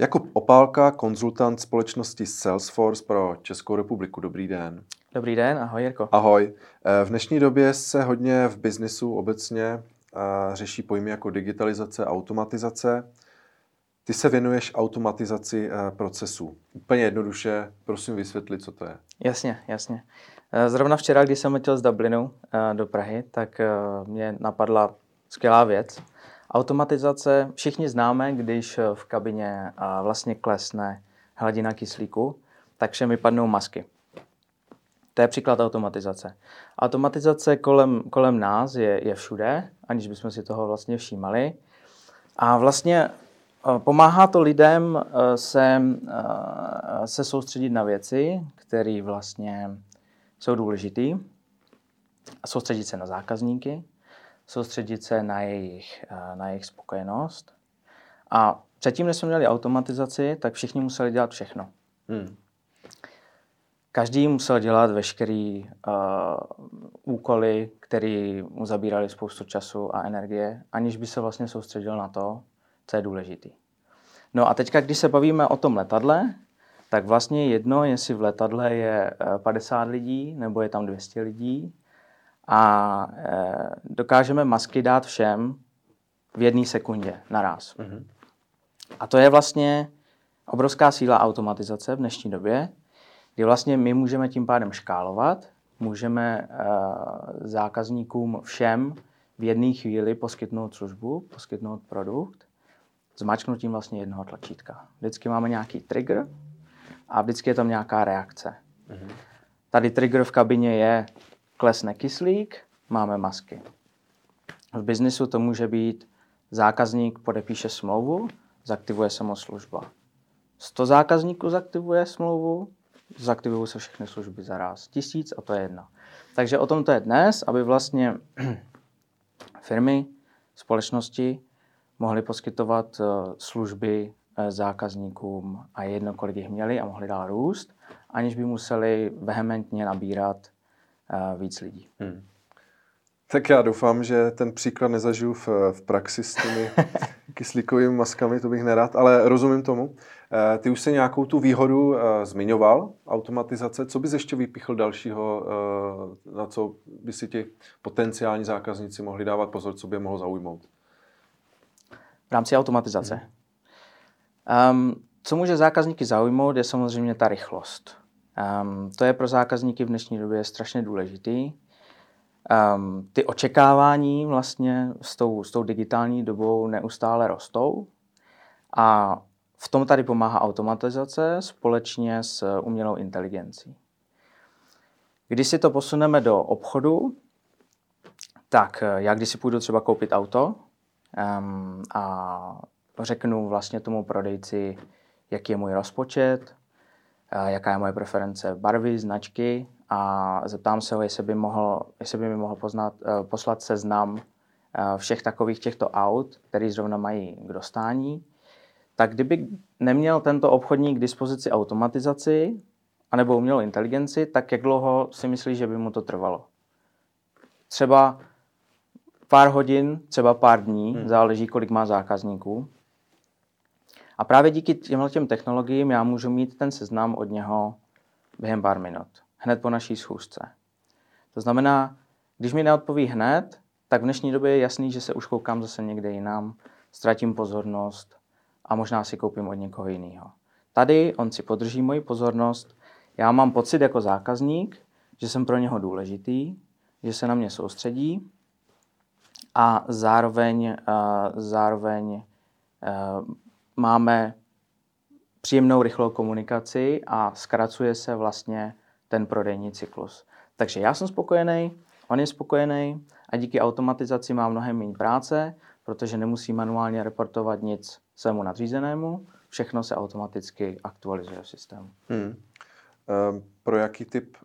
Jakub Opálka, konzultant společnosti Salesforce pro Českou republiku. Dobrý den. Dobrý den, ahoj Jirko. Ahoj. Eh, v dnešní době se hodně v biznisu obecně eh, řeší pojmy jako digitalizace, automatizace. Ty se věnuješ automatizaci eh, procesů. Úplně jednoduše, prosím vysvětlit, co to je. Jasně, jasně. Zrovna včera, když jsem letěl z Dublinu do Prahy, tak mě napadla skvělá věc. Automatizace všichni známe, když v kabině vlastně klesne hladina kyslíku, tak všem vypadnou masky. To je příklad automatizace. Automatizace kolem, kolem nás je, je všude, aniž bychom si toho vlastně všímali. A vlastně eh, pomáhá to lidem eh, se, eh, se soustředit na věci, které vlastně jsou důležité. Soustředit se na zákazníky, soustředit se na jejich, na jejich spokojenost. A předtím, než jsme měli automatizaci, tak všichni museli dělat všechno. Hmm. Každý musel dělat veškerý uh, úkoly, které mu zabírali spoustu času a energie, aniž by se vlastně soustředil na to, co je důležitý. No a teďka, když se bavíme o tom letadle, tak vlastně jedno, jestli v letadle je 50 eh, lidí nebo je tam 200 lidí a e, dokážeme masky dát všem v jedné sekundě naraz. Mm-hmm. A to je vlastně obrovská síla automatizace v dnešní době, kdy vlastně my můžeme tím pádem škálovat, můžeme uh, zákazníkům všem v jedné chvíli poskytnout službu, poskytnout produkt, zmačknutím vlastně jednoho tlačítka. Vždycky máme nějaký trigger a vždycky je tam nějaká reakce. Mm-hmm. Tady trigger v kabině je klesne kyslík, máme masky. V biznisu to může být zákazník podepíše smlouvu, zaktivuje se mu služba. 100 zákazníků zaktivuje smlouvu, zaktivují se všechny služby za raz. Tisíc a to je jedna. Takže o tom to je dnes, aby vlastně firmy, společnosti mohly poskytovat eh, služby eh, zákazníkům a jedno, kolik jich měli a mohli dál růst, aniž by museli vehementně nabírat víc lidí. Hmm. Tak já doufám, že ten příklad nezažiju v, v praxi s těmi kyslíkovými maskami, to bych nerad, ale rozumím tomu. Eh, ty už se nějakou tu výhodu eh, zmiňoval, automatizace. Co bys ještě vypichl dalšího, eh, na co by si ti potenciální zákazníci mohli dávat pozor, co by je mohlo zaujmout? V rámci automatizace. Um, co může zákazníky zaujmout, je samozřejmě ta rychlost. Um, to je pro zákazníky v dnešní době strašně důležitý. Um, ty očekávání vlastně s tou, s tou digitální dobou neustále rostou a v tom tady pomáhá automatizace společně s umělou inteligencí. Když si to posuneme do obchodu, tak eh, já když si půjdu třeba koupit auto um, a řeknu vlastně tomu prodejci, jaký je můj rozpočet, jaká je moje preference barvy, značky a zeptám se ho, jestli by, mohl, jestli by mi mohl poznat, uh, poslat seznam uh, všech takových těchto aut, které zrovna mají k dostání, tak kdyby neměl tento obchodník k dispozici automatizaci anebo umělou inteligenci, tak jak dlouho si myslíš, že by mu to trvalo? Třeba pár hodin, třeba pár dní, hmm. záleží, kolik má zákazníků. A právě díky těmhle těm technologiím já můžu mít ten seznam od něho během pár minut, hned po naší schůzce. To znamená, když mi neodpoví hned, tak v dnešní době je jasný, že se už koukám zase někde jinam, ztratím pozornost a možná si koupím od někoho jiného. Tady on si podrží moji pozornost, já mám pocit jako zákazník, že jsem pro něho důležitý, že se na mě soustředí a zároveň, uh, zároveň uh, máme příjemnou rychlou komunikaci a zkracuje se vlastně ten prodejní cyklus. Takže já jsem spokojený, on je spokojený a díky automatizaci mám mnohem méně práce, protože nemusí manuálně reportovat nic svému nadřízenému, všechno se automaticky aktualizuje v systému. Hmm. Ehm, pro jaký typ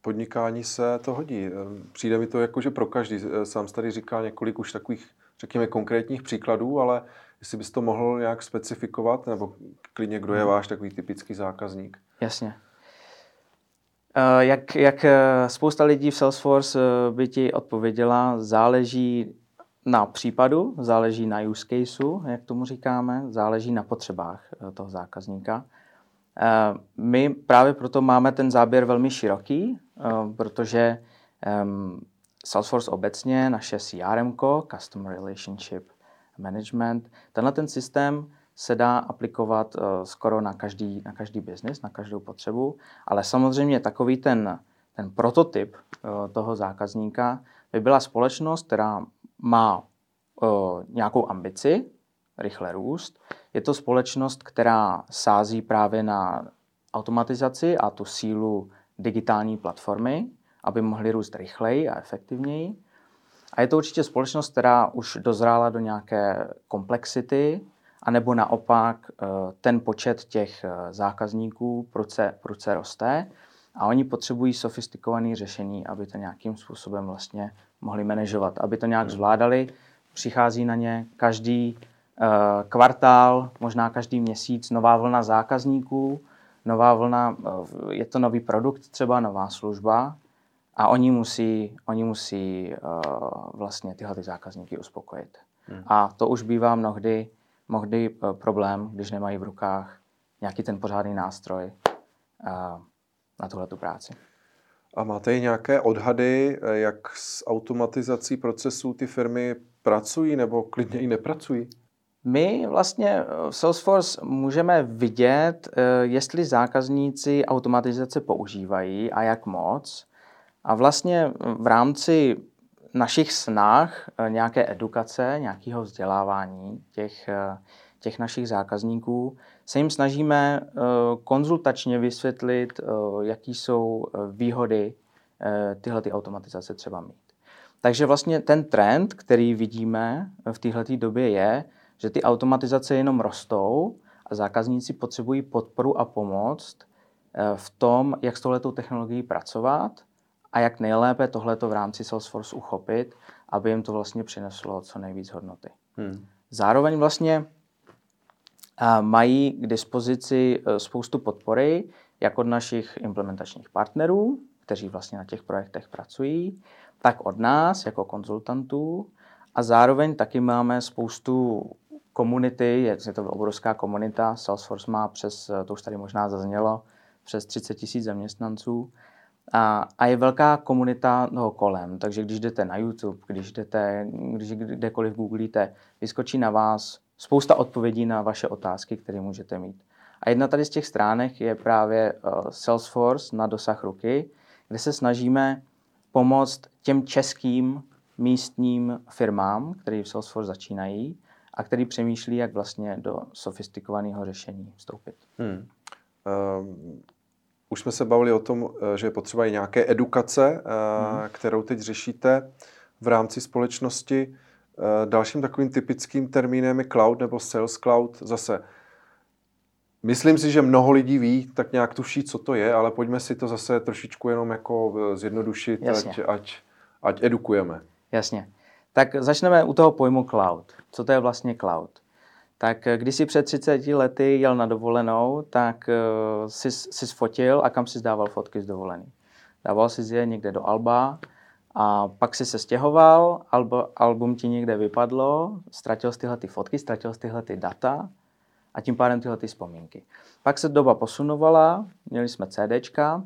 podnikání se to hodí? Ehm, přijde mi to jako, že pro každý. E, sám tady říkal několik už takových, řekněme, konkrétních příkladů, ale jestli bys to mohl nějak specifikovat, nebo klidně, kdo je hmm. váš takový typický zákazník? Jasně. E, jak, jak e, spousta lidí v Salesforce by ti odpověděla, záleží na případu, záleží na use caseu, jak tomu říkáme, záleží na potřebách eh, toho zákazníka. Eh, my právě proto máme ten záběr velmi široký, protože Salesforce obecně, naše CRM, Customer Relationship Management, tenhle ten systém se dá aplikovat skoro na každý, na každý business, na každou potřebu, ale samozřejmě takový ten, ten prototyp toho zákazníka by byla společnost, která má uh, nějakou ambici, rychle růst. Je to společnost, která sází právě na automatizaci a tu sílu digitální platformy, aby mohly růst rychleji a efektivněji. A je to určitě společnost, která už dozrála do nějaké komplexity, anebo naopak ten počet těch zákazníků prudce, prudce roste a oni potřebují sofistikované řešení, aby to nějakým způsobem vlastně mohli manažovat, aby to nějak zvládali. Přichází na ně každý uh, kvartál, možná každý měsíc nová vlna zákazníků, nová vlna, je to nový produkt, třeba nová služba a oni musí, oni musí uh, vlastně tyhle ty zákazníky uspokojit. Hmm. A to už bývá mnohdy, mnohdy uh, problém, když nemají v rukách nějaký ten pořádný nástroj uh, na tuhle práci. A máte i nějaké odhady, eh, jak s automatizací procesů ty firmy pracují nebo klidně i nepracují? My vlastně v Salesforce můžeme vidět, eh, jestli zákazníci automatizace používají a jak moc. A vlastně v rámci našich snah eh, nějaké edukace, nějakého vzdělávání těch, těch našich zákazníků, se jim snažíme eh, konzultačně vysvětlit, eh, jaký jsou eh, výhody tyhle ty automatizace třeba mít. Takže vlastně ten trend, který vidíme v této době je, že ty automatizace jenom rostou a zákazníci potřebují podporu a pomoc v tom, jak s touhletou technologií pracovat a jak nejlépe tohleto v rámci Salesforce uchopit, aby jim to vlastně přineslo co nejvíc hodnoty. Hmm. Zároveň vlastně mají k dispozici e, spoustu podpory, jak od našich implementačních partnerů, kteří vlastně na těch projektech pracují, tak od nás jako konzultantů a zároveň taky máme spoustu komunity, je to obrovská komunita, Salesforce má přes, to už tady možná zaznělo, přes 30 tisíc zaměstnanců a, a je velká komunita toho kolem, takže když jdete na YouTube, když jdete, když kdekoliv googlíte, vyskočí na vás spousta odpovědí na vaše otázky, které můžete mít. A jedna tady z těch stránek je právě uh, Salesforce na dosah ruky, kde se snažíme pomoct těm českým místním firmám, které v Salesforce začínají a který přemýšlí, jak vlastně do sofistikovaného řešení vstoupit. Hmm. Uh, už jsme se bavili o tom, eh, že je potřeba i nějaké edukace, uh, hmm. kterou teď řešíte v rámci společnosti. Eh, dalším takovým typickým termínem je cloud nebo sales cloud. Zase, myslím si, že mnoho lidí ví, tak nějak tuší, co to je, ale pojďme si to zase trošičku jenom jako eh, zjednodušit, ať, ať, ať edukujeme. Jasně. Tak začneme u toho pojmu cloud. Co to je vlastně cloud? Tak eh, když si před 30 lety jel na dovolenou, tak uh, si, si sfotil a kam si dával fotky z dovolený. Dával si je někde do Alba, a pak si se stěhoval, albo, album ti někde vypadlo, ztratil jsi tyhle ty fotky, ztratil jsi tyhle ty data a tím pádem tyhle ty vzpomínky. Pak se doba posunovala, měli jsme CDčka,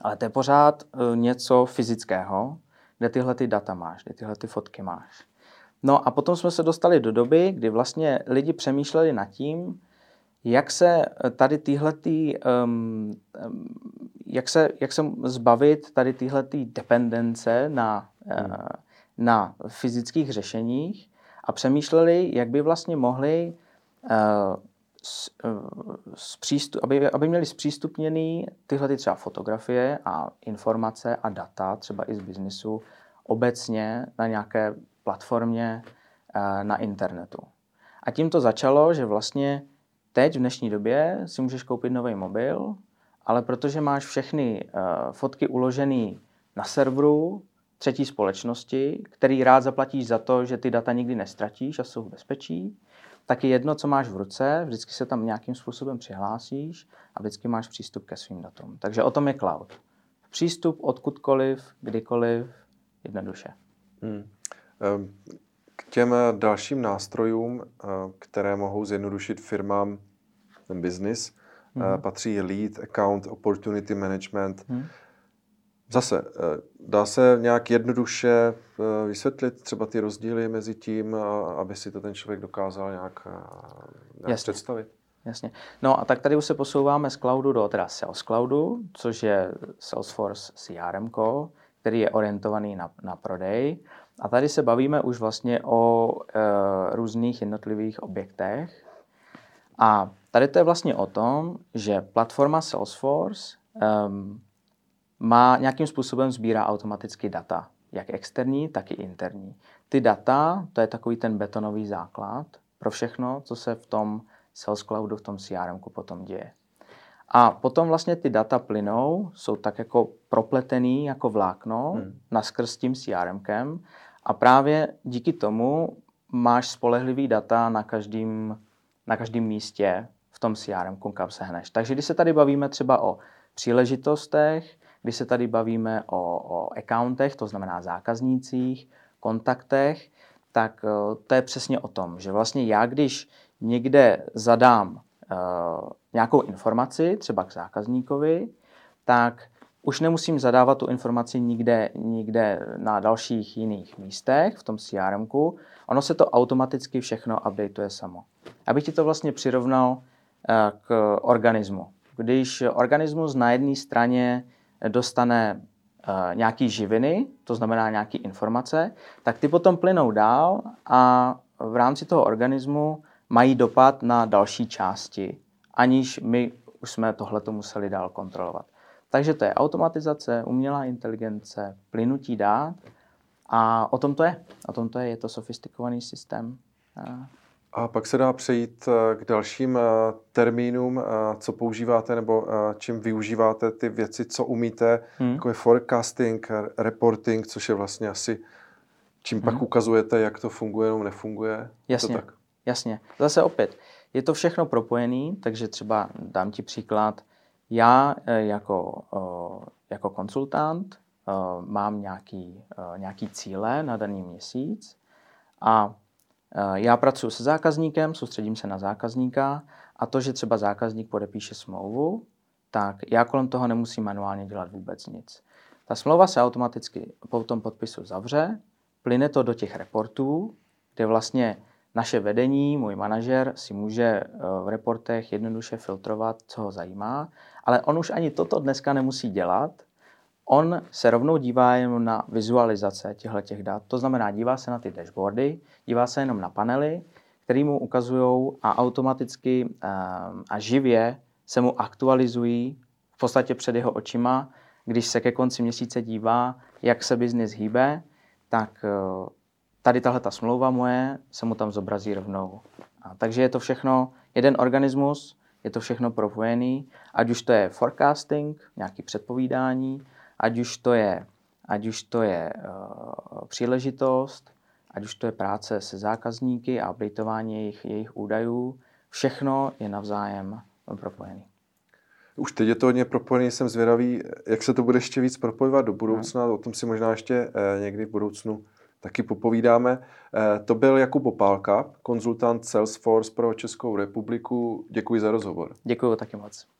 ale to je pořád uh, něco fyzického, kde tyhle ty data máš, kde tyhle ty fotky máš. No a potom jsme se dostali do doby, kdy vlastně lidi přemýšleli nad tím, jak se tady tyhle ty, um, jak se, jak se zbavit tady tyhle dependence na, hmm. uh, na fyzických řešeních a přemýšleli, jak by vlastně mohli uh, s, uh, s přístup, aby, aby měli zpřístupněný tyhle ty třeba fotografie a informace a data, třeba i z biznisu, obecně na nějaké platformě uh, na internetu. A tím to začalo, že vlastně teď v dnešní době si můžeš koupit nový mobil, ale protože máš všechny uh, fotky uložené na serveru třetí společnosti, který rád zaplatíš za to, že ty data nikdy nestratíš a jsou v bezpečí, tak je jedno, co máš v ruce, vždycky se tam nějakým způsobem přihlásíš a vždycky máš přístup ke svým datům. Takže o tom je cloud. Přístup odkudkoliv, kdykoliv, jednoduše. Hmm. Um, těm dalším nástrojům, které mohou zjednodušit firmám ten business, hmm. patří lead, account, opportunity management. Hmm. Zase, dá se nějak jednoduše vysvětlit třeba ty rozdíly mezi tím, aby si to ten člověk dokázal nějak, nějak představit? Jasně. No a tak tady už se posouváme z cloudu do teda Sales Cloudu, což je Salesforce CRM, který je orientovaný na, na prodej. A tady se bavíme už vlastně o e, různých jednotlivých objektech. A tady to je vlastně o tom, že platforma Salesforce um, má nějakým způsobem sbírá automaticky data, jak externí, tak i interní. Ty data, to je takový ten betonový základ pro všechno, co se v tom Sales Cloudu, v tom CRM potom děje. A potom vlastně ty data plynou, jsou tak jako propletený jako vlákno hmm. naskrz tím CRMkem a právě díky tomu máš spolehlivý data na každém na každém místě v tom CRM, kam sehneš. Takže když se tady bavíme třeba o příležitostech, když se tady bavíme o, o accountech, to znamená zákaznících, kontaktech, tak eh, to je přesně o tom, že vlastně já, když někde zadám nějakou informaci, třeba k zákazníkovi, tak už nemusím zadávat tu informaci nikde, nikde na dalších jiných místech v tom CRM. Ono se to automaticky všechno updateuje samo. Abych ti to vlastně přirovnal uh, k organismu. Když organismus na jedné straně dostane uh, nějaký živiny, to znamená nějaké informace, tak ty potom plynou dál a v rámci toho organismu mají dopad na další části, aniž my už jsme tohleto museli dál kontrolovat. Takže to je automatizace, umělá inteligence, plynutí dát a o tom to je. O tom to je, je to sofistikovaný systém. A pak se dá přejít eh, k dalším eh, termínům, eh, co používáte nebo čím využíváte ty věci, co umíte, hmm. jako je forecasting, reporting, což je vlastně asi, čím hmm. pak ukazujete, jak to funguje nebo nefunguje. Jasně. To tak? Jasně. Zase opět, je to všechno propojené, takže třeba dám ti příklad. Já eh, jako, jako konsultant mám nějaký, nějaký cíle na daný měsíc a já pracuji se zákazníkem, soustředím se na zákazníka a to, že třeba zákazník podepíše smlouvu, tak já kolem toho nemusím manuálně dělat vůbec nic. Ta smlouva se automaticky po tom podpisu zavře, plyne to do těch reportů, kde vlastně naše vedení, můj manažer si může eh, v reportech jednoduše filtrovat, co ho zajímá, ale on už ani toto dneska nemusí dělat. On se rovnou dívá jenom na vizualizace těchto těch dat. To znamená, dívá se na ty dashboardy, dívá se jenom na panely, které mu ukazují a automaticky eh, a živě se mu aktualizují v podstatě před jeho očima. Když se ke konci měsíce dívá, jak se biznis hýbe, tak eh, tady tahle ta smlouva moje se mu tam zobrazí rovnou. A takže je to všechno jeden organismus, je to všechno propojený, ať už to je forecasting, nějaký předpovídání, ať už to je, ať už to je uh, příležitost, ať už to je práce se zákazníky a updateování jejich, jejich údajů, všechno je navzájem propojený. Už teď je to hodně propojený, jsem zvědavý, jak se to bude ještě víc propojovat do budoucna, no. o tom si možná ještě eh, někdy v budoucnu taky popovídáme. Eh, to byl Jakub Opálka, konzultant Salesforce pro Českou republiku. Děkuji za rozhovor. Děkuji taky moc.